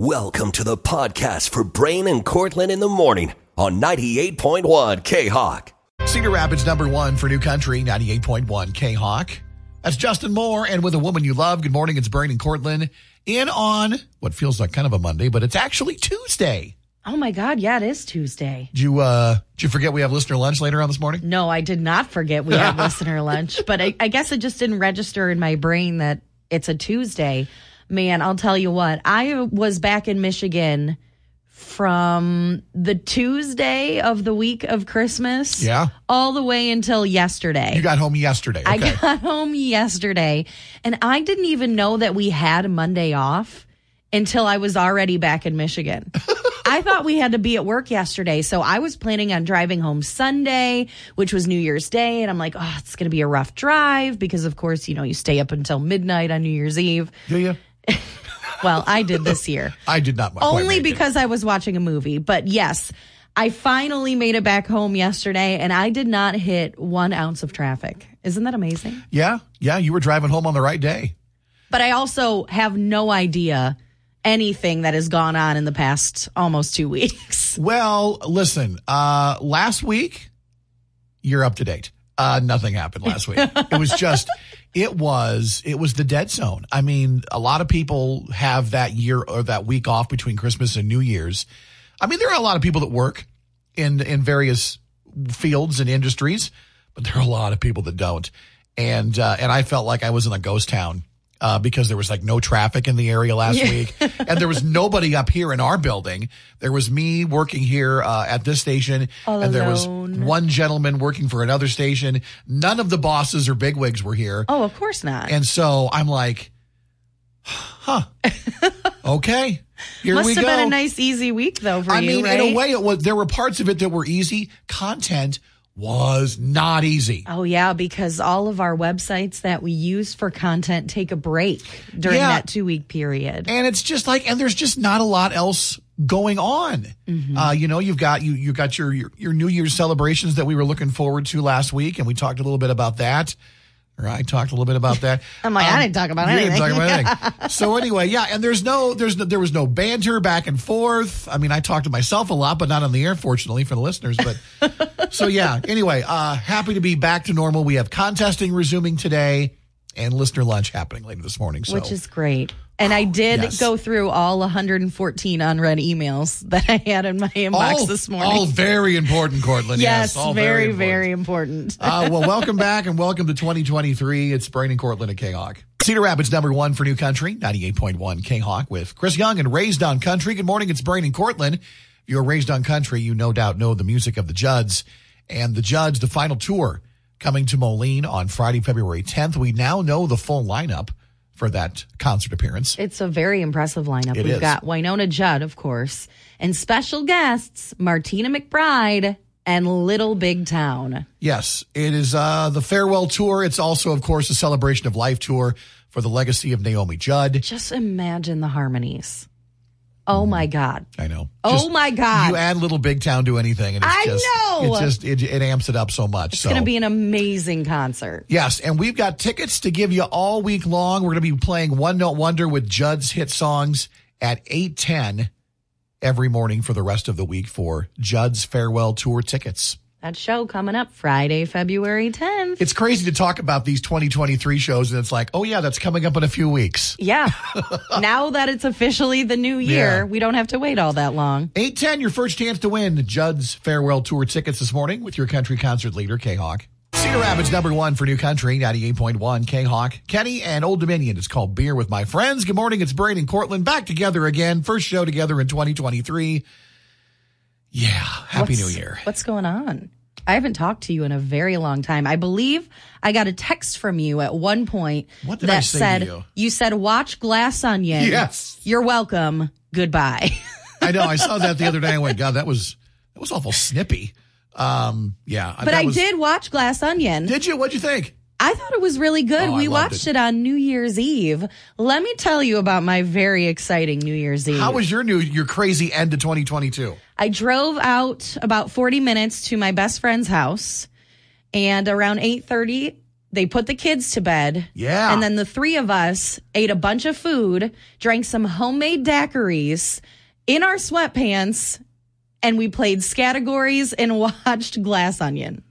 Welcome to the podcast for Brian and Cortland in the morning on 98.1 K Hawk. Cedar Rapids number one for New Country, 98.1 K Hawk. That's Justin Moore and with a woman you love. Good morning. It's Brian and Cortland in on what feels like kind of a Monday, but it's actually Tuesday. Oh my God, yeah, it is Tuesday. Did you, uh, did you forget we have listener lunch later on this morning? No, I did not forget we have listener lunch, but I, I guess it just didn't register in my brain that it's a Tuesday. Man, I'll tell you what, I was back in Michigan from the Tuesday of the week of Christmas. Yeah. All the way until yesterday. You got home yesterday. Okay. I got home yesterday and I didn't even know that we had Monday off until I was already back in Michigan. I thought we had to be at work yesterday. So I was planning on driving home Sunday, which was New Year's Day. And I'm like, oh, it's going to be a rough drive because, of course, you know, you stay up until midnight on New Year's Eve. Do you? Well, I did this year. I did not. Only make it. because I was watching a movie. But yes, I finally made it back home yesterday and I did not hit one ounce of traffic. Isn't that amazing? Yeah. Yeah. You were driving home on the right day. But I also have no idea anything that has gone on in the past almost two weeks. Well, listen, uh, last week, you're up to date. Uh, nothing happened last week. it was just, it was, it was the dead zone. I mean, a lot of people have that year or that week off between Christmas and New Year's. I mean, there are a lot of people that work in, in various fields and industries, but there are a lot of people that don't. And, uh, and I felt like I was in a ghost town. Uh, because there was like no traffic in the area last week and there was nobody up here in our building. There was me working here, uh, at this station All and there was one gentleman working for another station. None of the bosses or bigwigs were here. Oh, of course not. And so I'm like, huh, okay, here Must have go. been a nice, easy week though for I you, mean, right? in a way, it was. There were parts of it that were easy. Content was not easy. Oh yeah, because all of our websites that we use for content take a break during Yeah. that two week period. and it's just like, and there's just not a lot else going on. Mm-hmm. Uh, you know, you've got you you got your, your your New Year's celebrations that we were looking forward to last week, and we talked a little bit about that. I talked a little bit about that. I'm like, I didn't talk about you didn't talk about anything. so anyway, yeah, and there's no, there's no, there was no banter back and forth. I mean, I talked to myself a lot, but not on the air, fortunately for the listeners. But so yeah. Anyway, uh, happy to be back to normal. We have contesting resuming today, and listener lunch happening later this morning. So Which is great. And I did Yes. go through all 114 unread emails that I had in my inbox all, this morning. all very important, Cortland. yes, all very, important. very important. uh, well, welcome back and welcome to 2023. It's Brian and Cortland at K Hawk. Cedar Rapids number one for New Country, 98.1 K Hawk with Chris Young and Raised on Country. Good morning. It's Brian and Cortland. If you're raised on country, you no doubt know the music of the Judds and the Judds, the final tour coming to Moline on Friday, February 10th. We now know the full lineup for that concert appearance. It's a very impressive lineup. It We've is. got Wynonna Judd, of course, and special guests Martina McBride and Little Big Town. Yes, it is uh, the farewell tour. It's also, of course, a celebration of life tour for the legacy of Naomi Judd. Just imagine the harmonies. Oh my God. I know. Oh Just- my God. You add Little Big Town to anything, and it's I just, know. It just it, it amps it up so much. It's so going to be an amazing concert. yes, and we've got tickets to give you all week long. We're going to be playing One Note Wonder with Judd's hit songs at eight ten every morning for the rest of the week for Judd's farewell tour tickets. That show coming up Friday, February 10th. It's crazy to talk about these 2023 shows, and it's like, oh yeah, that's coming up in a few weeks. Yeah. now that it's officially the new year, Yeah. we don't have to wait all that long. 810, your first chance to win Judd's farewell tour tickets this morning with your country concert leader, K Hawk. Cedar Rapids number one for New Country, 98.1 K Hawk. Kenny and Old Dominion. It's called Beer with My Friends. Good morning. It's Braden and Cortland back together again. First show together in 2023. Yeah. Happy What's- New Year. What's going on? I haven't talked to you in a very long time. I believe I got a text from you at one point What did that I say to said you? said watch Glass Onion. Yes. You're welcome. Goodbye. I know. I saw that the other day. I went, God, that was, that was awful snippy. Um, yeah. but I was- did watch Glass Onion. Did you? What'd you think? I thought it was really good. Oh, we watched it. it. on New Year's Eve. Let me tell you about my very exciting New Year's Eve. How was your new, your crazy end to 2022? I drove out about 40 minutes to my best friend's house and around 8:30 they put the kids to bed. Yeah. And then the three of us ate a bunch of food, drank some homemade daiquiris in our sweatpants, and we played categories and watched Glass Onion.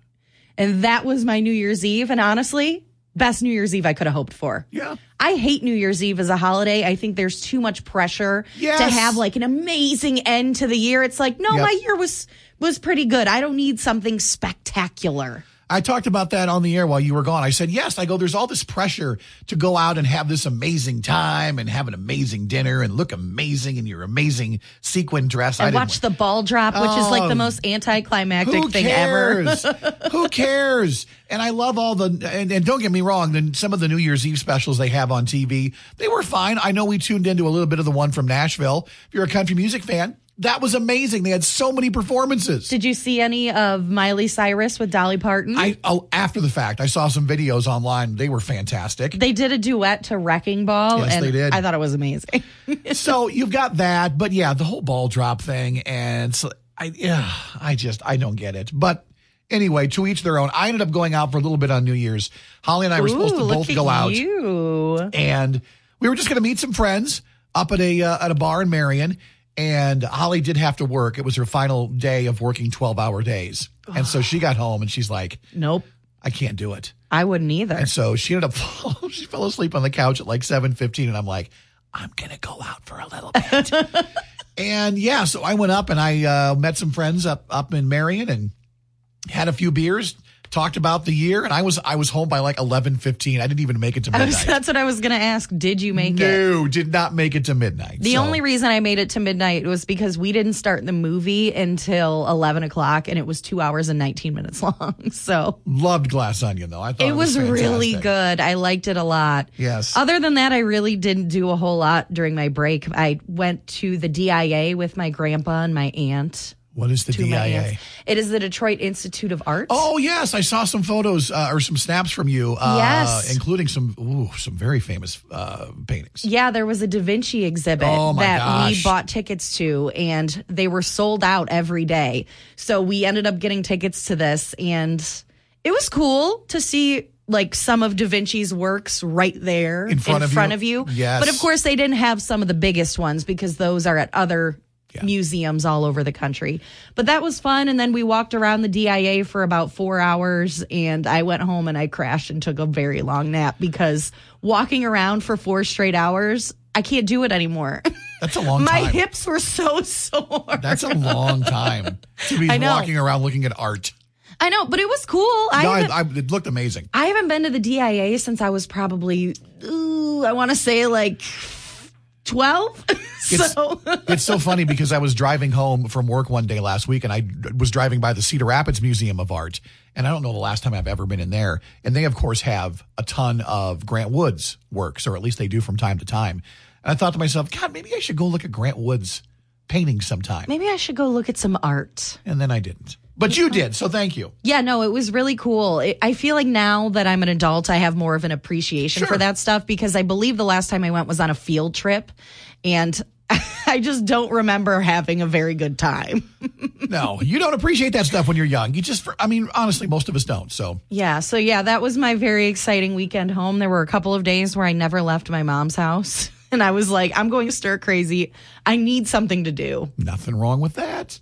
And that was my New Year's Eve. And honestly, best New Year's Eve I could have hoped for. Yeah. I hate New Year's Eve as a holiday. I think there's too much pressure Yes. to have like an amazing end to the year. It's like, no, Yep. my year was was pretty good. I don't need something spectacular. I talked about that on the air while you were gone. I said, yes, I go, there's all this pressure to go out and have this amazing time and have an amazing dinner and look amazing in your amazing sequin dress. I And didn't watch the ball drop, which is like Oh. the most anticlimactic thing ever. Who cares? And I love all the, and, and don't get me wrong, then some of the New Year's Eve specials they have on TV, they were fine. I know we tuned into a little bit of the one from Nashville. If you're a country music fan, that was amazing. They had so many performances. Did you see any of Miley Cyrus with Dolly Parton? I, oh, after the fact, I saw some videos online. They were fantastic. they did a duet to Wrecking Ball, Yes, and they did. I thought it was amazing. so you've got that, but yeah, the whole ball drop thing, and so I, yeah, I just I don't get it. But anyway, to each their own. I ended up going out for a little bit on New Year's. Holly and I were supposed to both go out, You. and we were just going to meet some friends up at a uh, at a bar in Marion. And Holly did have to work. It was her final day of working twelve hour days, and so she got home and she's like, Nope. "I can't do it." I wouldn't either. And so she ended up she fell asleep on the couch at like seven fifteen, and I'm like, I'm gonna go out for a little bit. and yeah, so I went up and I uh, met some friends up up in Marion and had a few beers, talked about the year, and I was I was home by like eleven fifteen. I didn't even make it to I was- midnight. that's what I was going to ask. Did you make it? no, did not make it to midnight. The So, only reason I made it to midnight was because we didn't start the movie until 11 o'clock and it was two hours and 19 minutes long. So loved Glass Onion though. I thought it, it was really good. I liked it a lot. Yes. Other than that, I really didn't do a whole lot during my break. I went to the DIA with my grandpa and my aunt. What is the DIA? It is the Detroit Institute of Art. Oh yes, I saw some photos uh, or some snaps from you. Uh, Yes. including some ooh, some very famous uh, paintings. Yeah, there was a Da Vinci exhibit Oh, that we bought tickets to, and they were sold out every day. So we ended up getting tickets to this, and it was cool to see like some of Da Vinci's works right there In front of you? Yes. But of course, they didn't have some of the biggest ones because those are at other. Yeah. Museums all over the country. But that was fun. And then we walked around the DIA for about four hours. And I went home and I crashed and took a very long nap because walking around for four straight hours, I can't do it anymore. That's a long My time. hips were so sore. That's a long time to be walking around looking at art. I know, but it was cool. No, I, I, it looked amazing. I haven't been to the DIA since I was probably, ooh, I want to say like 12. so It's so funny because I was driving home from work one day last week and i was driving by the Cedar Rapids Museum of Art. And I don't know the last time I've ever been in there. And they, of course, have a ton of Grant Wood's works, or at least they do from time to time. And I thought to myself, God, maybe I should go look at Grant Wood's paintings sometime. maybe I should go look at some art. And then I didn't. But you did, so thank you. Yeah, no, it was really cool. It, I feel like now that I'm an adult, I have more of an appreciation Sure. for that stuff because I believe the last time I went was on a field trip and I just don't remember having a very good time. No, you don't appreciate that stuff when you're young. You just, I mean, honestly, most of us don't. So Yeah, so yeah, that was my very exciting weekend home. There were a couple of days where I never left my mom's house. And I was like, I'm going stir crazy. I need something to do. Nothing wrong with that.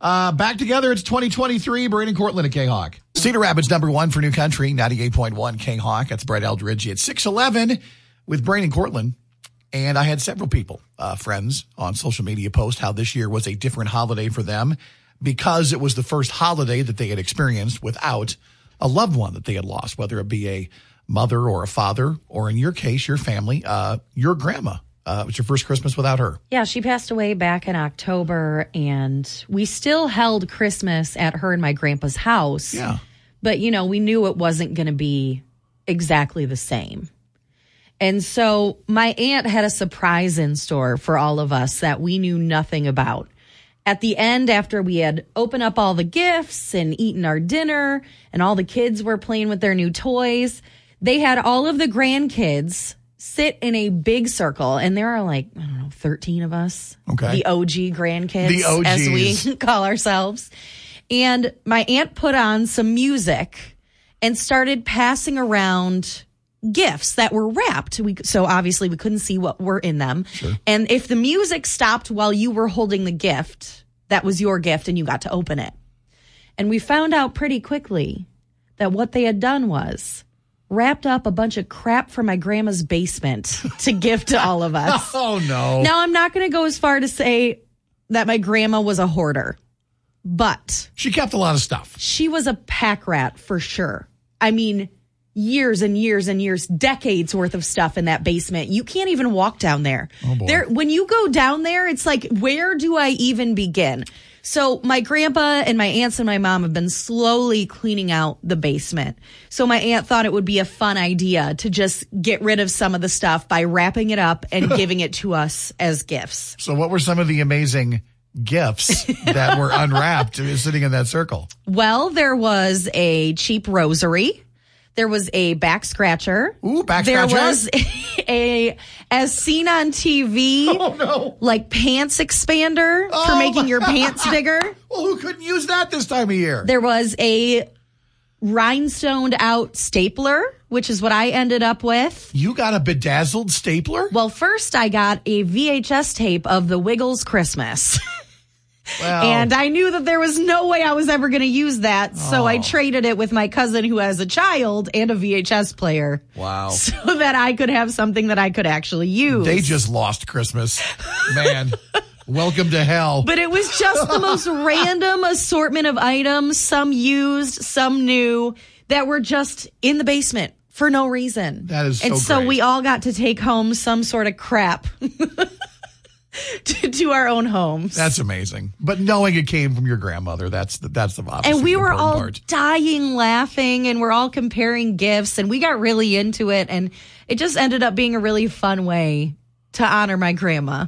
Uh, back together, it's 2023. Braden Cortland at K-Hawk. Cedar Rapids number one for New Country, 98.1 K-Hawk. That's Brett Eldredge at 611 with Braden Cortland. And I had several people, uh, friends on social media post how this year was a different holiday for them because it was the first holiday that they had experienced without a loved one that they had lost, whether it be a mother or a father, or in your case, your family, uh, your grandma. Uh, it was your first Christmas without her. Yeah, she passed away back in October, and we still held Christmas at her and my grandpa's house. Yeah. But, you know, we knew it wasn't going to be exactly the same. And so my aunt had a surprise in store for all of us that we knew nothing about. At the end, after we had opened up all the gifts and eaten our dinner, and all the kids were playing with their new toys, they had all of the grandkids sit in a big circle. And there are like, I don't know, 13 of us. Okay. The OG grandkids, The as we call ourselves. And my aunt put on some music and started passing around gifts that were wrapped. We, so obviously we couldn't see what were in them. Sure. And if the music stopped while you were holding the gift, that was your gift and you got to open it. And we found out pretty quickly that what they had done was wrapped up a bunch of crap from my grandma's basement to give to all of us. Oh no. Now, I'm not going to go as far to say that my grandma was a hoarder, but She kept a lot of stuff. she was a pack rat for sure. I mean, years and years and years, decades worth of stuff in that basement. You can't even walk down there. Oh, boy. There, when you go down there, it's like, where do I even begin? So my grandpa and my aunts and my mom have been slowly cleaning out the basement. So my aunt thought it would be a fun idea to just get rid of some of the stuff by wrapping it up and giving it to us as gifts. So what were some of the amazing gifts that were unwrapped sitting in that circle? Well, there was a cheap rosary. There was a back scratcher. Ooh, back there scratcher? There was a, as seen on TV, Oh no. like pants expander for Oh, making your pants bigger. Well, who couldn't use that this time of year? There was a rhinestoned out stapler, which is what I ended up with. You got a bedazzled stapler? Well, first I got a VHS tape of the Wiggles Christmas. Well, And I knew that there was no way I was ever going to use that. So I Oh. traded it with my cousin who has a child and a VHS player. wow. So that I could have something that I could actually use. They just lost Christmas. Man, welcome to hell. but it was just the most random assortment of items, some used, some new, that were just in the basement for no reason. That is And so so great. we all got to take home some sort of crap to, to our own homes. That's amazing. But knowing it came from your grandmother, that's the, that's the obviously and we were all part. dying laughing and we're all comparing gifts and we got really into it and it just ended up being a really fun way to honor my grandma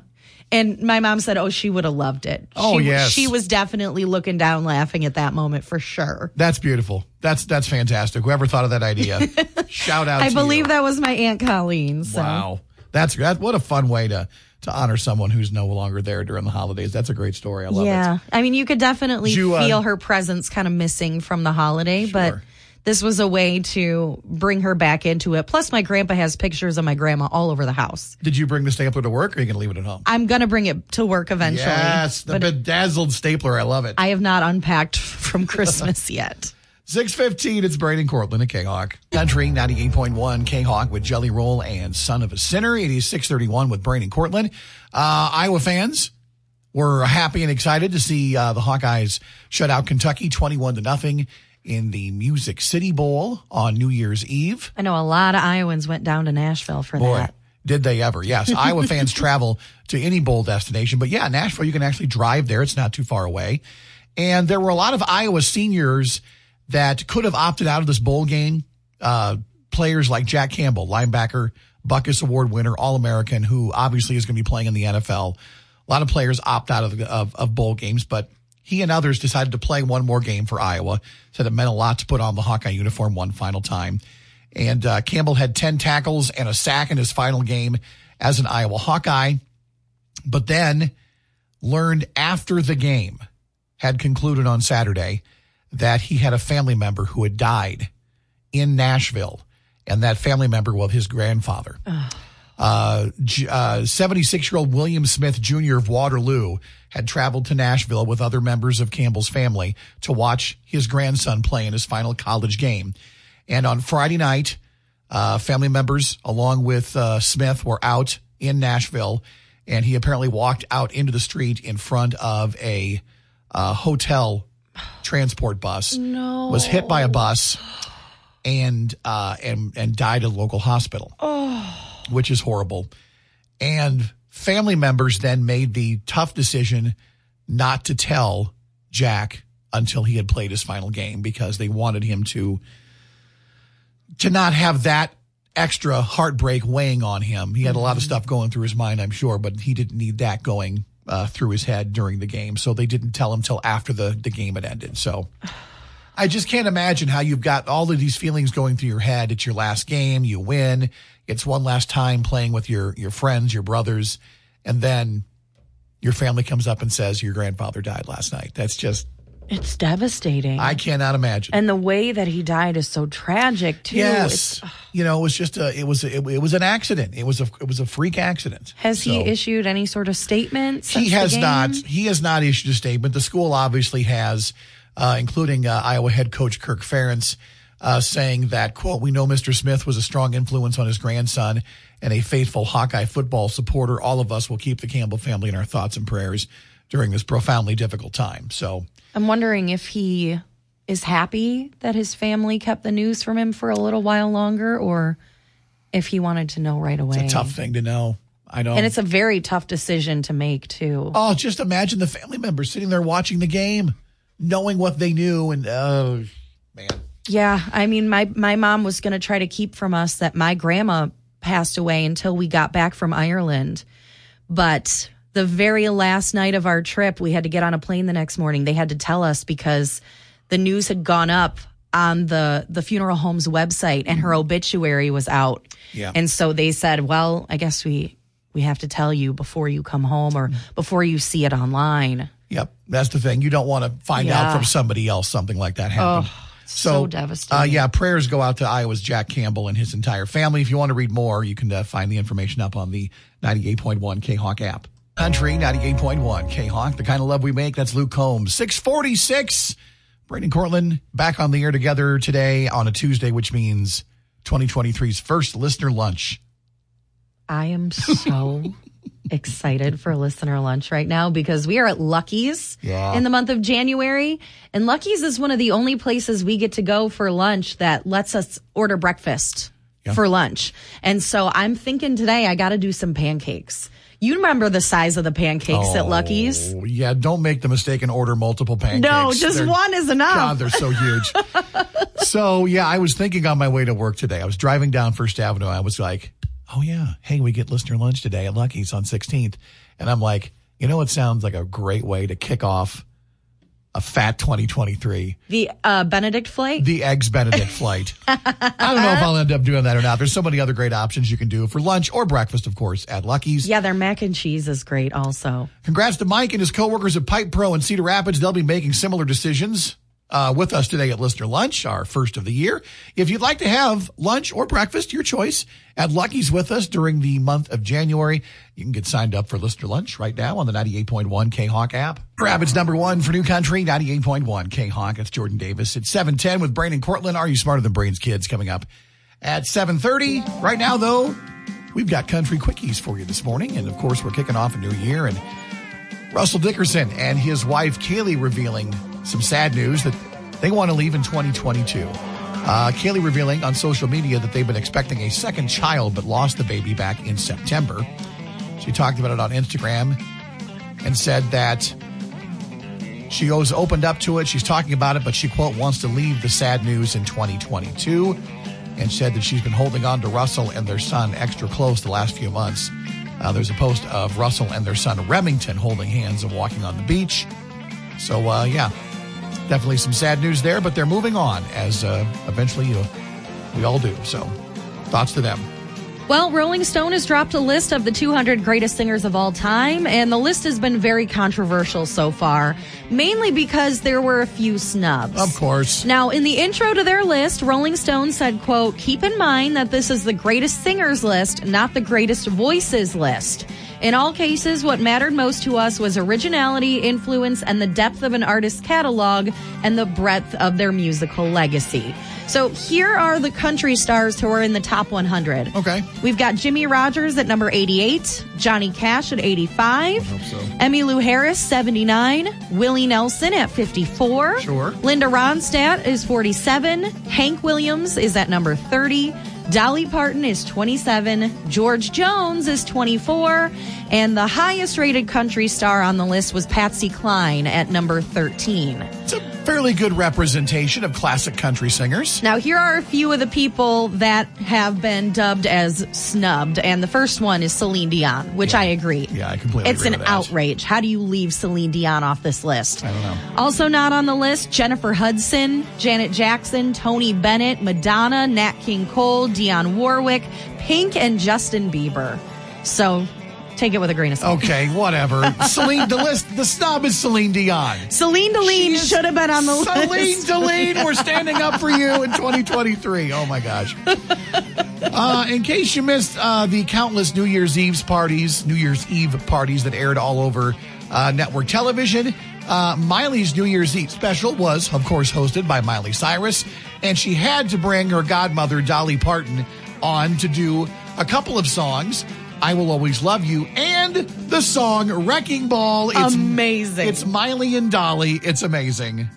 and my mom said oh she would have loved it Oh, she, yes. she was definitely looking down laughing at that moment for sure That's beautiful. That's that's fantastic. Whoever thought of that idea, shout out. i believe you. that was my aunt colleen so Wow, that's that. What a fun way to to honor someone who's no longer there during the holidays. That's a great story. I love yeah it. Yeah. I mean you could definitely you, uh, feel her presence kind of missing from the holiday but this was a way to bring her back into it plus my grandpa has pictures of my grandma all over the house Did you bring the stapler to work, or are you going to leave it at home? I'm gonna bring it to work eventually. Yes, the bedazzled stapler. I love it. I have not unpacked from Christmas yet. 615, it's Braden Cortland at King Hawk. Country 98.1 King Hawk with Jelly Roll and Son of a Sinner. It is 631 with Braden Cortland. Uh, Iowa fans were happy and excited to see uh, the Hawkeyes shut out Kentucky 21 to nothing in the Music City Bowl on New Year's Eve. I know a lot of Iowans went down to Nashville for Boy, that. did they ever. Yes. Iowa fans travel to any bowl destination, but yeah, Nashville, you can actually drive there. It's not too far away. And there were a lot of Iowa seniors that could have opted out of this bowl game. Uh, players like Jack Campbell, linebacker, Butkus Award winner, All American, who obviously is going to be playing in the NFL. A lot of players opt out of, of, of bowl games, but he and others decided to play one more game for Iowa. Said it meant a lot to put on the Hawkeye uniform one final time. And uh, Campbell had 10 tackles and a sack in his final game as an Iowa Hawkeye, but then learned after the game had concluded on Saturday that he had a family member who had died in Nashville, and that family member was his grandfather. Uh, 76 year old William Smith Jr. of Waterloo had traveled to Nashville with other members of Campbell's family to watch his grandson play in his final college game. And on Friday night, uh, family members, along with uh, Smith, were out in Nashville, and he apparently walked out into the street in front of a uh, hotel transport bus. No, was hit by a bus, and uh, and and died at a local hospital, which is horrible. And family members then made the tough decision not to tell Jack until he had played his final game because they wanted him to to not have that extra heartbreak weighing on him. He had a lot of stuff going through his mind, I'm sure, but he didn't need that going uh, through his head during the game. So they didn't tell him till after the, the game had ended. So I just can't imagine how you've got all of these feelings going through your head. It's your last game, you win. It's one last time playing with your your friends, your brothers, and then your family comes up and says your grandfather died last night. That's just It's devastating. I cannot imagine. and the way that he died is so tragic too. yes, It's- you know, it was just a, it was, a, it, it was an accident. It was a, it was a freak accident. has he issued any sort of statement? He has not. He has not issued a statement. The school obviously has, uh, including uh, Iowa head coach Kirk Ferentz, uh, saying that quote We know Mr. Smith was a strong influence on his grandson and a faithful Hawkeye football supporter. All of us will keep the Campbell family in our thoughts and prayers during this profoundly difficult time. So I'm wondering if he is happy that his family kept the news from him for a little while longer, or if he wanted to know right away. it's a tough thing to know. I know. and it's a very tough decision to make too. oh, just imagine the family members sitting there watching the game, knowing what they knew, and oh man. Yeah, I mean, my my mom was going to try to keep from us that my grandma passed away until we got back from Ireland, but the very last night of our trip, we had to get on a plane the next morning. They had to tell us because the news had gone up on the the funeral home's website and her obituary was out. Yeah. And so they said, "Well, I guess we we have to tell you before you come home or before you see it online." Yep, that's the thing. You don't want to find out from somebody else something like that happened. so devastating. Uh, yeah, prayers go out to Iowa's Jack Campbell and his entire family. If you want to read more, you can uh, find the information up on the 98.1 K Hawk app. Country 98.1 K Hawk, the kind of love we make. That's Luke Combs. 646. Brandon Cortland back on the air together today on a Tuesday, which means 2023's first listener lunch. I am so excited for listener lunch right now because we are at Lucky's Yeah. in the month of January. And Lucky's is one of the only places we get to go for lunch that lets us order breakfast Yeah. for lunch. And so I'm thinking today I got to do some pancakes. You remember the size of the pancakes at oh, Lucky's? Oh, yeah, don't make the mistake and order multiple pancakes. No, just They're- one is enough. God, they're so huge. so yeah, I was thinking on my way to work today. I was driving down First Avenue. I was like, "Oh yeah, hey, we get listener lunch today at Lucky's on 16th," and I'm like, you know, it sounds like a great way to kick off a fat 2023, The uh, Benedict flight. the Eggs Benedict flight. I don't know if I'll end up doing that or not. There's so many other great options you can do for lunch or breakfast, of course, at Lucky's. yeah, their mac and cheese is great also. Congrats to Mike and his coworkers at Pipe Pro in Cedar Rapids. They'll be making similar decisions uh, with us today at Listener Lunch, our first of the year. If you'd like to have lunch or breakfast, your choice, at Lucky's with us during the month of January, you can get signed up for Listener Lunch right now on the 98.1 K-Hawk app. Rapids number one for New Country, 98.1 K-Hawk. It's Jordan Davis. It's 710 with Brian and Cortland. Are you smarter than Brian's Kids coming up at 730? Right now, though, we've got country quickies for you this morning. And of course, we're kicking off a new year and Russell Dickerson and his wife Kailey revealing some sad news that they want to leave in 2022. Uh, Kailey revealing on social media that they've been expecting a second child but lost the baby back in September. She talked about it on Instagram and said that she was opened up to it. She's talking about it, but she, quote, wants to leave the sad news in 2022 and said that she's been holding on to Russell and their son extra close the last few months. Uh, there's a post of Russell and their son Remington holding hands and walking on the beach. So, uh, yeah, definitely some sad news there, but they're moving on as uh, eventually you know, we all do. So, thoughts to them. Well, Rolling Stone has dropped a list of the 200 greatest singers of all time, and the list has been very controversial so far, mainly because there were a few snubs. Of course. Now, in the intro to their list, Rolling Stone said, quote, keep in mind that this is the greatest singers list, not the greatest voices list. In all cases, what mattered most to us was originality, influence, and the depth of an artist's catalog and the breadth of their musical legacy. So here are the country stars who are in the top 100. Okay. We've got Jimmie Rodgers at number 88, Johnny Cash at 85, so. Emmylou Harris 79, Willie Nelson at 54, Sure. Linda Ronstadt is 47, Hank Williams is at number 30, Dolly Parton is 27, George Jones is 24, and the highest rated country star on the list was Patsy Cline at number 13. Fairly good representation of classic country singers. Now, here are a few of the people that have been dubbed as snubbed, and the first one is Celine Dion, which I agree. Yeah, I completely It's an outrage. How do you leave Celine Dion off this list? I don't know. Also not on the list, Jennifer Hudson, Janet Jackson, Tony Bennett, Madonna, Nat King Cole, Dionne Warwick, Pink, and Justin Bieber. So take it with a grain of salt. Okay, whatever. Celine, the list, the snob is Celine Dion. Celine Deline She's should have been on the Celine list. Celine Deline, we're standing up for you in 2023. Oh my gosh. Uh, in case you missed uh, the countless New Year's Eve's parties, New Year's Eve parties that aired all over uh, network television, uh, Miley's New Year's Eve special was, of course, hosted by Miley Cyrus, and she had to bring her godmother, Dolly Parton, on to do a couple of songs. I Will Always Love You, and the song Wrecking Ball. It's Amazing. It's Miley and Dolly. It's amazing.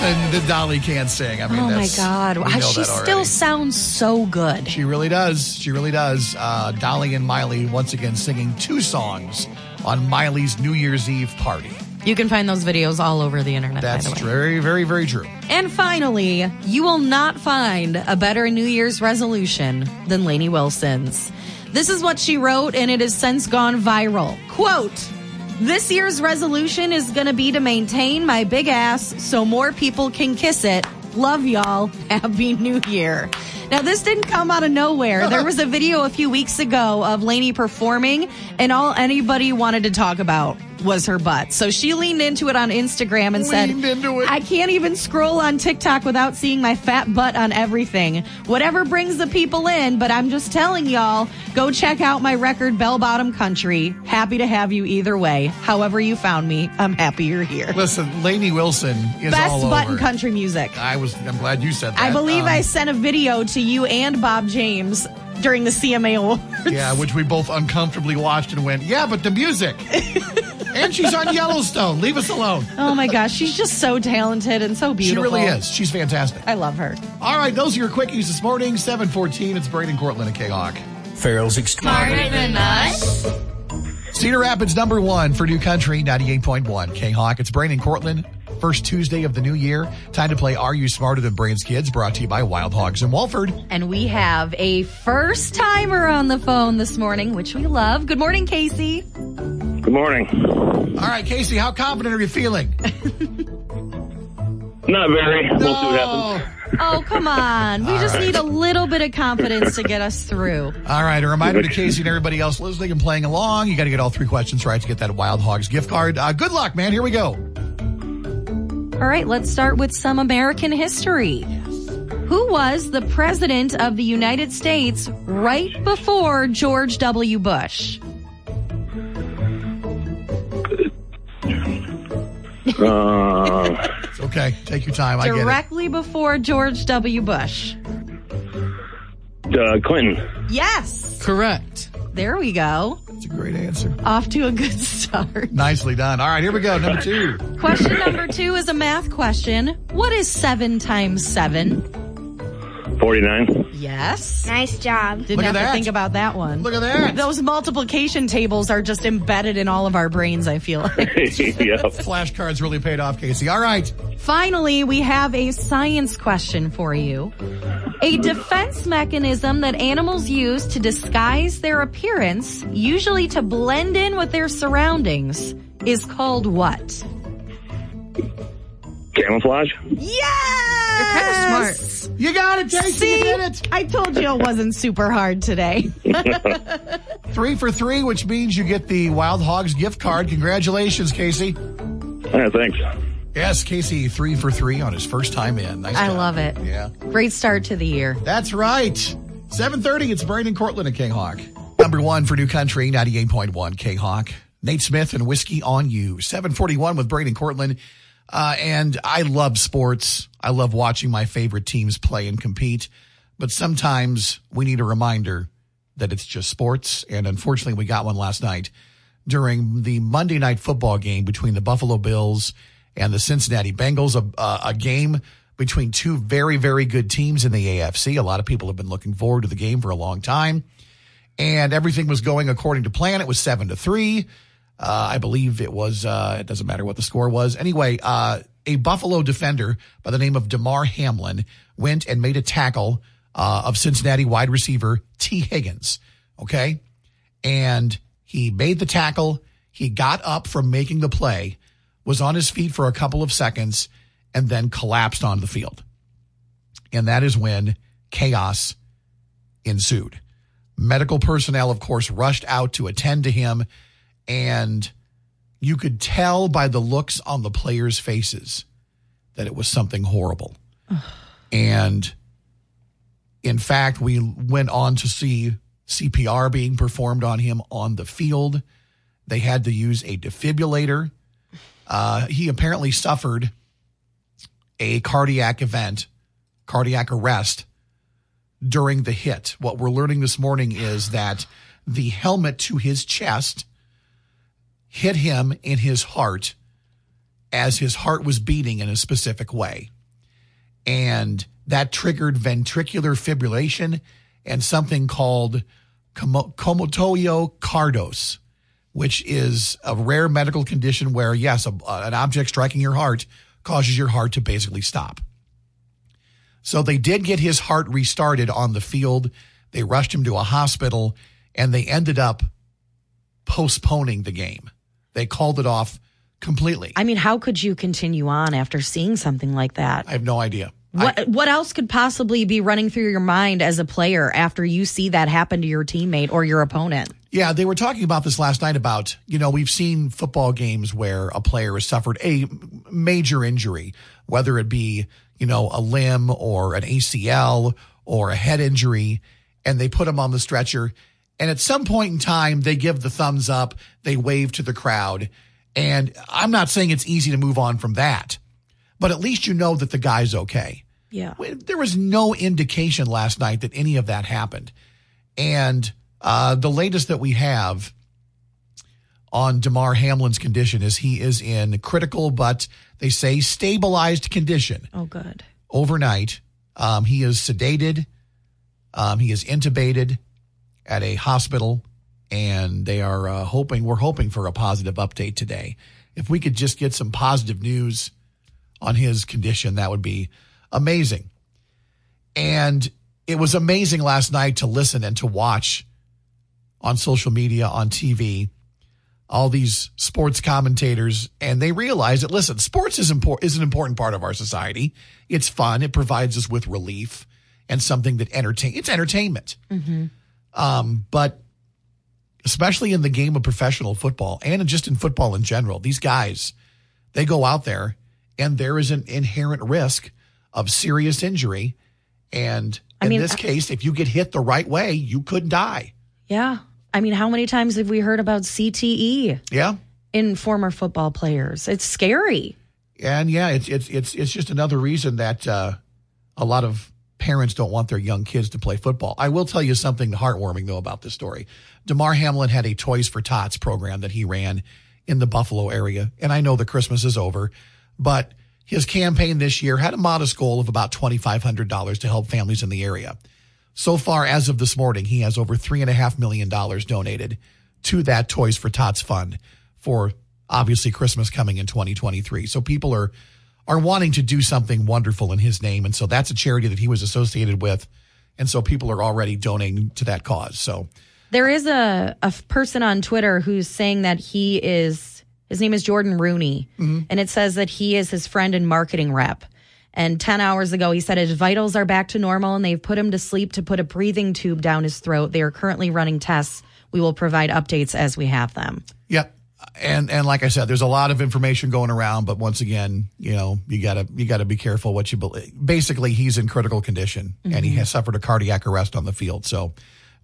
Nothing that Dolly can't sing. I mean, Oh my God. She still sounds so good. She really does. She really does. Uh, Dolly and Miley once again singing two songs on Miley's New Year's Eve party. You can find those videos all over the internet, That's the very, very, very true. And finally, you will not find a better New Year's resolution than Lainey Wilson's. This is what she wrote, and it has since gone viral. Quote, this year's resolution is going to be to maintain my big ass so more people can kiss it. Love y'all. Happy New Year. Now, this didn't come out of nowhere. There was a video a few weeks ago of Lainey performing, and all anybody wanted to talk about was her butt. So she leaned into it on Instagram and said, Leaned it. I can't even scroll on TikTok without seeing my fat butt on everything. Whatever brings the people in, but I'm just telling y'all, go check out my record, Bell Bottom Country. Happy to have you either way. However you found me, I'm happy you're here. Listen, Lainey Wilson is Best butt in over. country music. I was. I'm glad you said that. I believe Um, I sent a video to you and Bob James during the CMA Awards. Yeah, which we both uncomfortably watched and went, yeah, but the music. and she's on Yellowstone. Leave us alone. Oh my gosh, she's just so talented and so beautiful. She really is. She's fantastic. I love her. All right, those are your quickies this morning. 714. It's Braden Cortland and K-Hawk. Farrell's Extreme. Smarter than us. Cedar Rapids number one for New Country, 98.1. K-Hawk. It's Brian and Cortland. First Tuesday of the new year. Time to play Are You Smarter Than Brian's Kids? Brought to you by Wild Hogs and Walford. And we have a first timer on the phone this morning, which we love. Good morning, Casey. Good morning. All right, Casey, how confident are you feeling? Not very. We'll see what Oh. happens. Oh, come on. We All just right. need a little bit of confidence to get us through. All right, a reminder to Casey and everybody else listening and playing along. You got to get all three questions right to get that Wild Hogs gift card. Uh, good luck, man. Here we go. All right, let's start with some American history. Who was the president of the United States right before George W. Bush? Uh, It's okay. Take your time. I get it. Directly before George W. Bush. uh, Clinton. Yes. Correct. There we go. It's a great answer. Off to a good start. Nicely done. All right, here we go. Number two. Question number two is a math question. What is seven times seven? 49. Yes. Nice job. Didn't Look at have to that. think about that one. Look at that. Those multiplication tables are just embedded in all of our brains, I feel like. yep. Flashcards really paid off, Casey. All right. Finally, we have a science question for you. A defense mechanism that animals use to disguise their appearance, usually to blend in with their surroundings, is called what? Camouflage. Yes! You're kind of smart. You got it, Casey. See, You did it. I told you it wasn't super hard today. Three for three, which means you get the Wild Hogs gift card. Congratulations, Casey. Yeah, thanks. Yes, Casey, three for three on his first time in. Nice I job. love it. Yeah. Great start to the year. That's right. 730, it's Brandon Cortland and King Hawk. Number one for New Country, 98.1 King Hawk. Nate Smith and Whiskey on You. 741 with Brandon Cortland. Uh, and I love sports. I love watching my favorite teams play and compete. But sometimes we need a reminder that it's just sports. And unfortunately, we got one last night during the Monday night football game between the Buffalo Bills and the Cincinnati Bengals, a, a, game between two very, very good teams in the AFC. A lot of people have been looking forward to the game for a long time. And everything was going according to plan. It was seven to three. Uh, I believe it was, uh, it doesn't matter what the score was. Anyway, uh, a Buffalo defender by the name of Damar Hamlin went and made a tackle, uh, of Cincinnati wide receiver Tee Higgins. Okay. And He made the tackle. He got up from making the play, was on his feet for a couple of seconds, and then collapsed on the field. And that is when chaos ensued. Medical personnel, of course, rushed out to attend to him, and you could tell by the looks on the players' faces that it was something horrible. and in fact, we went on to see CPR being performed on him on the field. They had to use a defibrillator. Uh, he apparently suffered a cardiac event, cardiac arrest during the hit. What we're learning this morning is that the helmet to his chest hit him in his heart as his heart was beating in a specific way. And that triggered ventricular fibrillation and something called commotio cordis, which is a rare medical condition where, yes, a, an object striking your heart causes your heart to basically stop. So they did get his heart restarted on the field. They rushed him to a hospital and they ended up postponing the game. They called it off completely. I mean, how could you continue on after seeing something like that? I have no idea. What what else could possibly be running through your mind as a player after you see that happen to your teammate or your opponent? Yeah, they were talking about this last night about, you know, we've seen football games where a player has suffered a major injury, whether it be, you know, a limb or an ACL or a head injury, and they put him on the stretcher. And at some point in time, they give the thumbs up, they wave to the crowd. And I'm not saying it's easy to move on from that, but at least you know that the guy's okay. Yeah. There was no indication last night that any of that happened. And uh, the latest that we have on Damar Hamlin's condition is he is in critical, but they say stabilized condition Oh, good. overnight. Um, he is sedated. Um, he is intubated at a hospital, and they are uh, hoping. We're hoping for a positive update today. If we could just get some positive news on his condition, that would be amazing. And it was amazing last night to listen and to watch on social media, on TV, all these sports commentators, and they realize that listen, sports is important is an important part of our society. It's fun. It provides us with relief and something that entertain. It's entertainment. Um, but especially in the game of professional football and just in football in general, these guys they go out there and there is an inherent risk of serious injury. And I in mean, this I- case, if you get hit the right way, you could die. Yeah. I mean, how many times have we heard about CTE Yeah. in former football players? It's scary. And yeah, it's it's it's it's just another reason that uh, a lot of parents don't want their young kids to play football. I will tell you something heartwarming though about this story. Damar Hamlin had a Toys for Tots program that he ran in the Buffalo area, and I know the Christmas is over, but his campaign this year had a modest goal of about twenty five hundred dollars to help families in the area. So far, as of this morning, he has over three and a half million dollars donated to that Toys for Tots fund for obviously Christmas coming in 2023. So people are are wanting to do something wonderful in his name, and so that's a charity that he was associated with, and so people are already donating to that cause. So There is a, a person on Twitter who's saying that he is, his name is Jordan Rooney, mm-hmm. and it says that he is his friend and marketing rep. And 10 hours ago, he said his vitals are back to normal and they've put him to sleep to put a breathing tube down his throat. They are currently running tests. We will provide updates as we have them. Yep. And and like I said, there's a lot of information going around, but once again, you know, you gotta you gotta be careful what you believe. Basically, he's in critical condition and he has suffered a cardiac arrest on the field. So,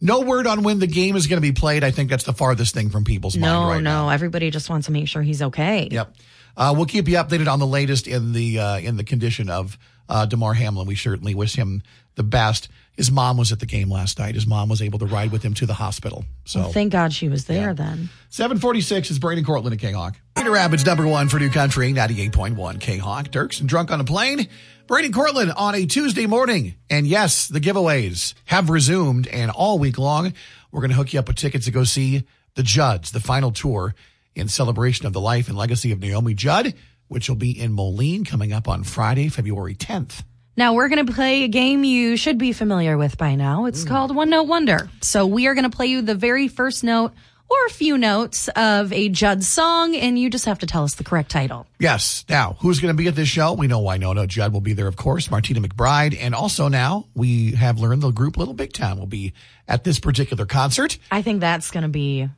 no word on when the game is going to be played. I think that's the farthest thing from people's mind No, right no, now. everybody just wants to make sure he's okay. Yep. Uh, we'll keep you updated on the latest in the uh, in the condition of uh, Damar Hamlin. We certainly wish him the best. His mom was at the game last night. His mom was able to ride with him to the hospital. So Thank God she was there then. 746 is Brady Cortland at K-Hawk. Cedar Rapids, number one for New Country, 98.1 K-Hawk. Dierks and Drunk on a Plane. Brady Cortland on a Tuesday morning. And yes, the giveaways have resumed and all week long, we're going to hook you up with tickets to go see The Judds, the final tour in celebration of the life and legacy of Naomi Judd, which will be in Moline coming up on Friday, February 10th. Now we're going to play a game you should be familiar with by now. It's called One Note Wonder. So we are going to play you the very first note or a few notes of a Judd song, and you just have to tell us the correct title. Yes. Now, who's going to be at this show? We know why no, no. Judd will be there, of course. Martina McBride. And also now we have learned the group Little Big Town will be at this particular concert. I think that's going to be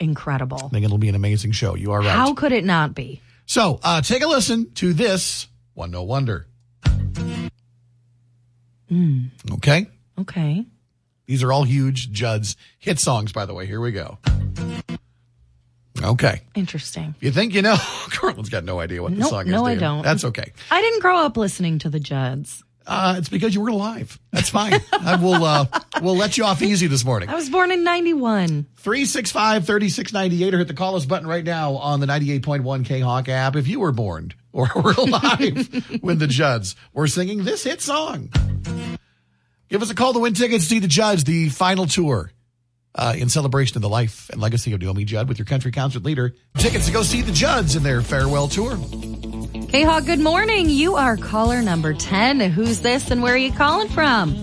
incredible. I think it'll be an amazing show. You are right. How could it not be? So uh, take a listen to this One No Wonder. Okay. Okay. These are all huge Judd's hit songs, by the way. Here we go. Okay. Interesting. You think you know? Cortland's got no idea what the song is. no, I don't. That's okay. I didn't grow up listening to the Judds. Uh, it's because you weren't alive. That's fine. I will, uh, we'll let you off easy this morning. I was born in 91. 365 3698 or hit the call us button right now on the 98.1 K Hawk app if you were born or were alive when the Judds were singing this hit song. Give us a call to win tickets to see the Judds, the final tour. Uh, in celebration of the life and legacy of Naomi Judd with your country concert leader. Tickets to go see the Judds in their farewell tour. K Hawk, good morning. You are caller number 10. Who's this and where are you calling from?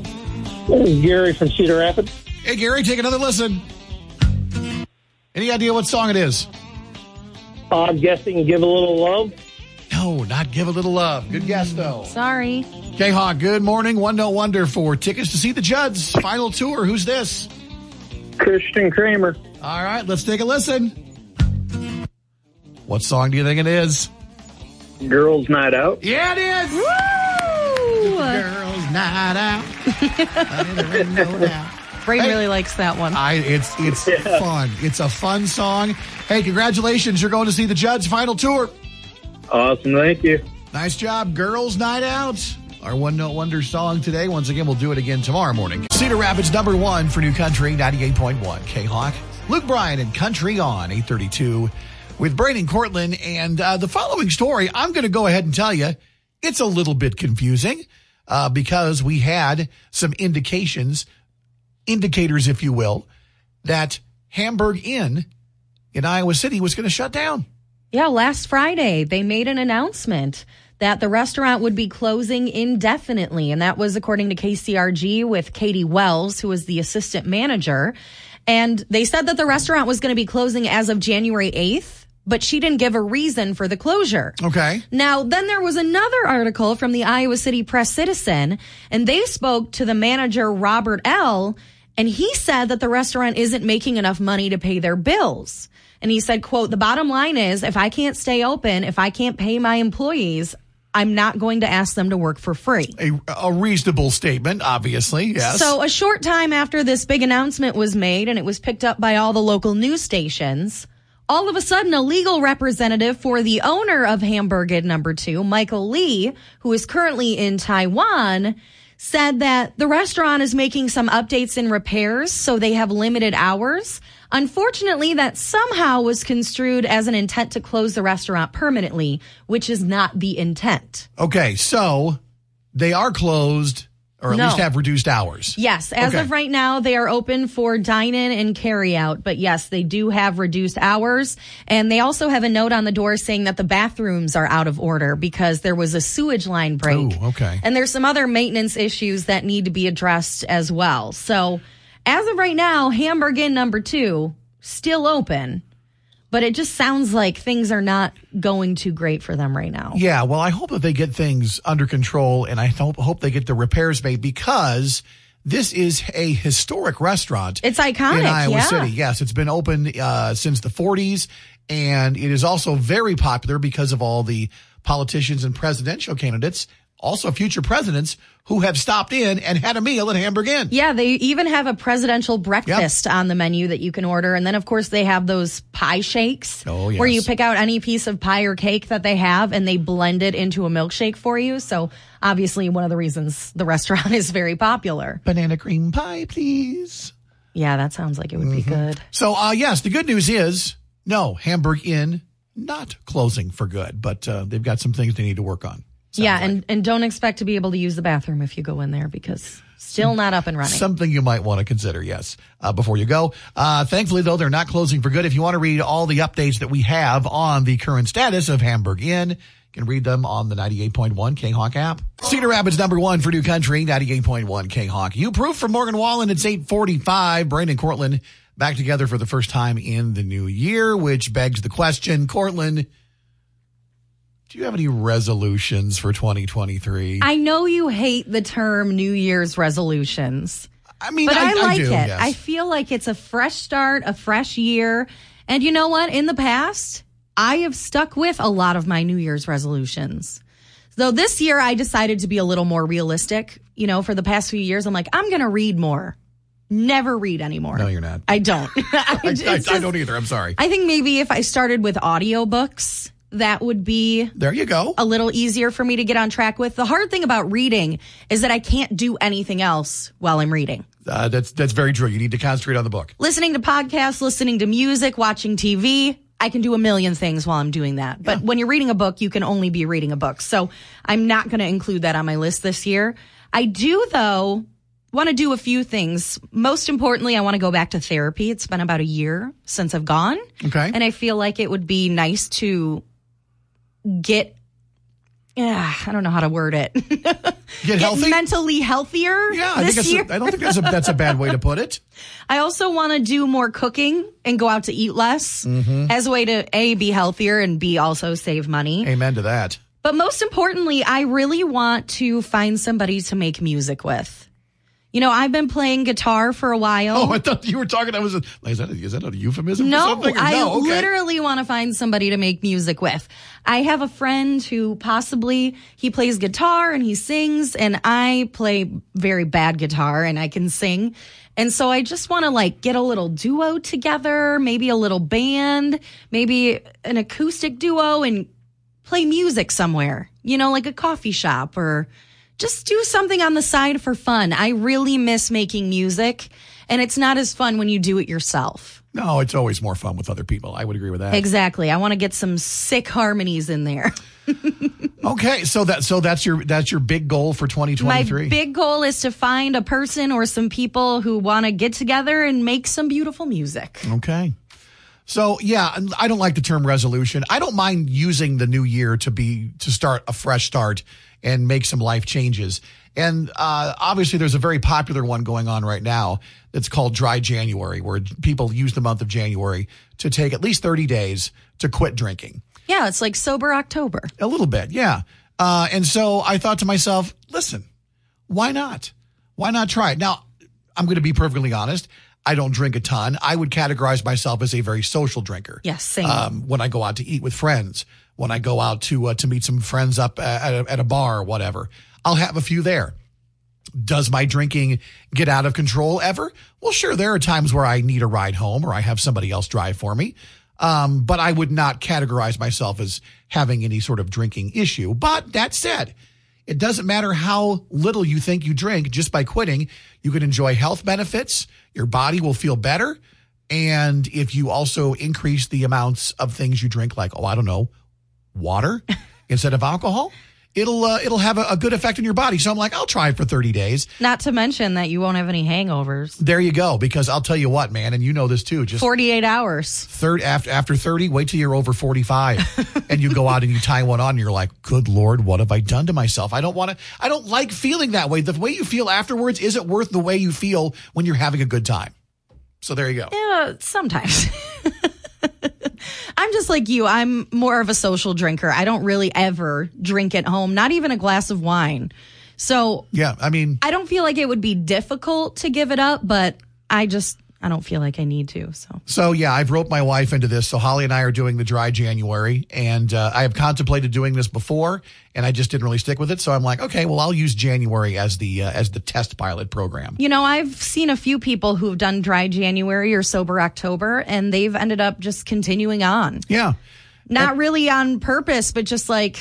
This is Gary from Cedar Rapids. Hey, Gary, take another listen. Any idea what song it is? I'm guessing Give a Little Love. No, not Give a Little Love. Good guess, though. Sorry. K Hawk, good morning. One Note Wonder for tickets to see the Judds final tour. Who's this? Christian Kramer. All right, let's take a listen. What song do you think it is? Girls Night Out. Yeah, it is. Woo! Girls Night Out. There ain't no doubt. Brian Hey. really likes that one. I, it's it's fun. It's a fun song. Hey, congratulations! You're going to see the Judds final tour. Awesome. Thank you. Nice job, Girls Night Out. Our One Note Wonder song today. Once again, we'll do it again tomorrow morning. Cedar Rapids, number one for New Country, 98.1 K Hawk. Luke Bryan and Country on 832 with Braden Cortland. And uh, the following story, I'm going to go ahead and tell you, it's a little bit confusing uh, because we had some indications, indicators, if you will, that Hamburg Inn in Iowa City was going to shut down. Yeah, last Friday they made an announcement that the restaurant would be closing indefinitely. And that was according to KCRG with Katie Wells, who was the assistant manager. And they said that the restaurant was going to be closing as of January 8th, but she didn't give a reason for the closure. Okay. Now, then there was another article from the Iowa City Press Citizen, and they spoke to the manager, Robert L., and he said that the restaurant isn't making enough money to pay their bills. And he said, quote, the bottom line is if I can't stay open, if I can't pay my employees, I'm not going to ask them to work for free. A, a reasonable statement, obviously. Yes. So, a short time after this big announcement was made and it was picked up by all the local news stations, all of a sudden, a legal representative for the owner of Hamburg Number Two, Michael Lee, who is currently in Taiwan, said that the restaurant is making some updates and repairs, so they have limited hours. Unfortunately, that somehow was construed as an intent to close the restaurant permanently, which is not the intent. okay, so they are closed, or at No. least have reduced hours. Yes, as Okay. of right now, they are open for dine in and carry out. But yes, they do have reduced hours. And they also have a note on the door saying that the bathrooms are out of order because there was a sewage line break. Ooh, okay. And there's some other maintenance issues that need to be addressed as well. So as of right now, Hamburg Inn number two still open. But it just sounds like things are not going too great for them right now. Yeah, well, I hope that they get things under control, and I hope, hope they get the repairs made because this is a historic restaurant. It's iconic, in Iowa yeah. City. Yes, it's been open uh, since the 40s, and it is also very popular because of all the politicians and presidential candidates, also future presidents, who have stopped in and had a meal at Hamburg Inn. Yeah, they even have a presidential breakfast on the menu that you can order. And then, of course, they have those pie shakes Oh, where you pick out any piece of pie or cake that they have and they blend it into a milkshake for you. So, obviously, one of the reasons the restaurant is very popular. Banana cream pie, please. Yeah, that sounds like it would be good. So, uh, yes, the good news is no, Hamburg Inn not closing for good, but uh, they've got some things they need to work on. Yeah, like. and, and don't expect to be able to use the bathroom if you go in there because still not up and running. Something you might want to consider, yes, uh, before you go. Uh, thankfully, though, they're not closing for good. If you want to read all the updates that we have on the current status of Hamburg Inn, you can read them on the 98.1 K Hawk app. Cedar Rapids number one for New Country, 98.1 K Hawk. You proof from Morgan Wallen. It's 845. Brandon Cortland back together for the first time in the new year, which begs the question, Cortland, do you have any resolutions for 2023? I know you hate the term New Year's resolutions, I mean, but I, like do, it. yes. I feel like it's a fresh start, a fresh year. And you know what? In the past, I have stuck with a lot of my New Year's resolutions. Though this year I decided to be a little more realistic. You know, for the past few years, I'm like, I'm going to read more. Never read anymore. No, you're not. I don't. I, I, I- I don't either. I'm sorry. I think maybe if I started with audiobooks, that would be there you go. a little easier for me to get on track with. The hard thing about reading is that I can't do anything else while I'm reading. Uh, that's that's very true. You need to concentrate on the book. Listening to podcasts, listening to music, watching TV, I can do a million things while I'm doing that. But when you're reading a book, you can only be reading a book. So I'm not going to include that on my list this year. I do, though, want to do a few things. Most importantly, I want to go back to therapy. It's been about a year since I've gone. Okay. And I feel like it would be nice to get, yeah, I don't know how to word it. Get healthy. mentally healthier yeah, I this year. a, I don't think that's a that's a bad way to put it. I also want to do more cooking and go out to eat less Mm-hmm. as a way to A, be healthier and B, also save money. Amen to that. But most importantly, I really want to find somebody to make music with. You know, I've been playing guitar for a while. Oh, I thought you were talking. I was like, is that a, is that a euphemism No, something? Or I no, okay. literally want to find somebody to make music with. I have a friend who possibly he plays guitar and he sings and I play very bad guitar and I can sing. And so I just want to like get a little duo together, maybe a little band, maybe an acoustic duo and play music somewhere, you know, like a coffee shop or just do something on the side for fun. I really miss making music and it's not as fun when you do it yourself. No, it's always more fun with other people. I would agree with that. Exactly. I want to get some sick harmonies in there. Okay, so that so that's your that's your big goal for My 2023. big goal is to find a person or some people who want to get together and make some beautiful music. Okay. So yeah, I don't like the term resolution. I don't mind using the new year to be to start a fresh start and make some life changes. And uh, obviously, there's a very popular one going on right now that's called Dry January, where people use the month of January to take at least 30 days to quit drinking. Yeah, it's like sober October. A little bit, yeah. Uh, and so I thought to myself, listen, why not? Why not try it? Now, I'm going to be perfectly honest. I don't drink a ton. I would categorize myself as a very social drinker. Yes, same. Um, when I go out to eat with friends, when I go out to uh, to meet some friends up at a, at a bar or whatever, I'll have a few there. Does my drinking get out of control ever? Well, sure. There are times where I need a ride home or I have somebody else drive for me. Um, but I would not categorize myself as having any sort of drinking issue. But that said, it doesn't matter how little you think you drink, just by quitting, you can enjoy health benefits. Your body will feel better. And if you also increase the amounts of things you drink, like, oh, I don't know, water instead of alcohol, it'll uh, it'll have a, a good effect on your body. So I'm like, I'll try it for 30 days. Not to mention that you won't have any hangovers. There you go. Because I'll tell you what, man, and you know this too. Just 48 hours. third after after 30 wait till you're over 45 and you go out and you tie one on and you're like good lord what have i done to myself i don't want to i don't like feeling that way the way you feel afterwards isn't worth the way you feel when you're having a good time so there you go Yeah, sometimes. I'm just like you. I'm more of a social drinker. I don't really ever drink at home, not even a glass of wine. So yeah i mean I don't feel like it would be difficult to give it up, but I just, I don't feel like I need to. So so yeah i've roped my wife into this so holly and i are doing the dry january and uh, i have contemplated doing this before and i just didn't really stick with it so i'm like okay well i'll use january as the uh, as the test pilot program You know, I've seen a few people who've done dry January or sober October, and they've ended up just continuing on. yeah Not really on purpose, but just like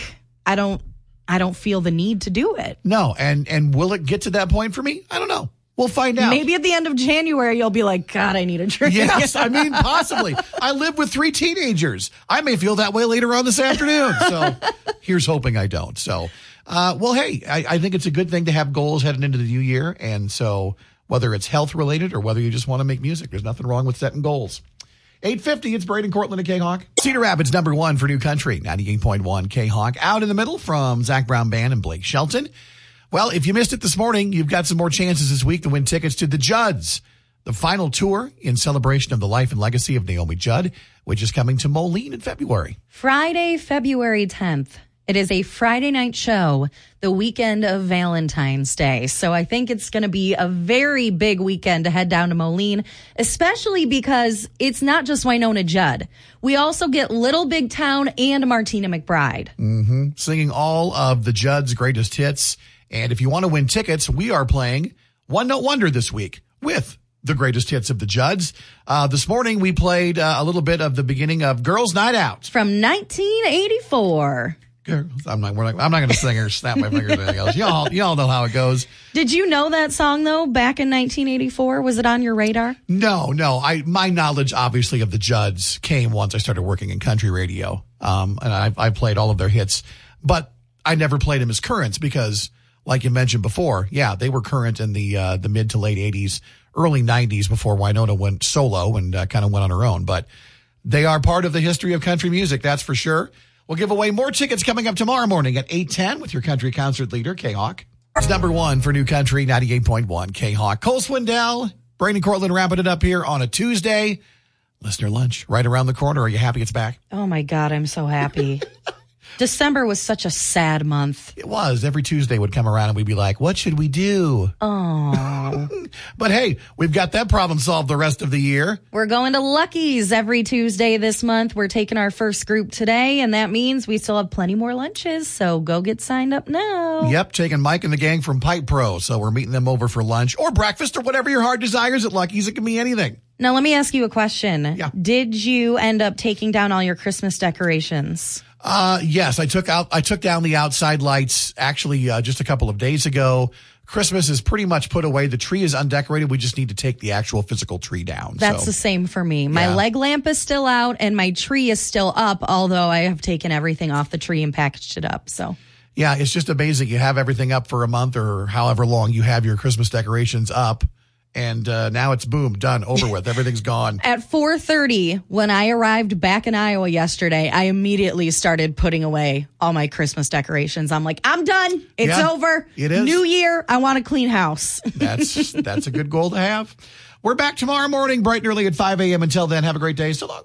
I don't, I don't feel the need to do it. no and and will it get to that point for me i don't know we'll find out Maybe at the end of January, you'll be like, God, I need a drink. Yes, I mean possibly. I live with three teenagers. I may feel that way later on this afternoon. So here's hoping I don't. So, uh, well, hey, I, I think it's a good thing to have goals heading into the new year, and so whether it's health related or whether you just want to make music, there's nothing wrong with setting goals. 850, it's Braden Cortland and K-Hawk. Cedar Rapids, number one for new country, 98.1 K-Hawk. Out in the middle from Zac Brown Band and Blake Shelton. Well, if you missed it this morning, you've got some more chances this week to win tickets to the Judds, the final tour in celebration of the life and legacy of Naomi Judd, which is coming to Moline in February. Friday, February 10th. It is a Friday night show, the weekend of Valentine's Day. So I think it's going to be a very big weekend to head down to Moline, especially because it's not just Wynonna Judd. We also get Little Big Town and Martina McBride. Mm-hmm. singing all of the Judd's greatest hits. And if you want to win tickets, we are playing One Note Wonder this week with the greatest hits of the Judds. Uh, this morning we played uh, a little bit of the beginning of Girls Night Out. From 1984. Girls, I'm not. We're not I'm not going to sing or snap my fingers or anything else. Y'all, y'all know how it goes. Did you know that song though back in 1984? Was it on your radar? No, no. I my knowledge obviously of the Judds came once I started working in country radio. Um, and I I played all of their hits, but I never played them as currents because, like you mentioned before, yeah, they were current in the uh, the mid to late '80s, early '90s before Wynonna went solo and uh, kind of went on her own. But they are part of the history of country music, that's for sure. We'll give away more tickets coming up tomorrow morning at 8:10 with your country concert leader, K Hawk. It's number one for New Country 98.1 K Hawk. Cole Swindell, Brandon Cortland wrapping it up here on a Tuesday. Listener lunch right around the corner. Are you happy it's back? Oh my God, I'm so happy. December was such a sad month. It was. Every Tuesday would come around and we'd be like, what should we do? Oh. But hey, we've got that problem solved the rest of the year. We're going to Lucky's every Tuesday this month. We're taking our first group today, and that means we still have plenty more lunches. So go get signed up now. Yep, taking Mike and the gang from Pipe Pro. So we're meeting them over for lunch or breakfast or whatever your heart desires at Lucky's. It can be anything. Now, let me ask you a question. Yeah. Did you end up taking down all your Christmas decorations? Uh, yes, I took out, I took down the outside lights actually, uh, just a couple of days ago. Christmas is pretty much put away. The tree is undecorated. We just need to take the actual physical tree down. That's so. the same for me. My Yeah. leg lamp is still out, and my tree is still up, although I have taken everything off the tree and packaged it up. So. Yeah, it's just amazing. You have everything up for a month or however long you have your Christmas decorations up, and uh, now it's boom, done, over with. Everything's gone. At 4:30 when I arrived back in Iowa yesterday, I immediately started putting away all my Christmas decorations. I'm like, I'm done. It's Yeah, over. it is. New year. I want a clean house. That's that's a good goal to have. We're back tomorrow morning, bright and early at 5 a.m. Until then, have a great day. So long.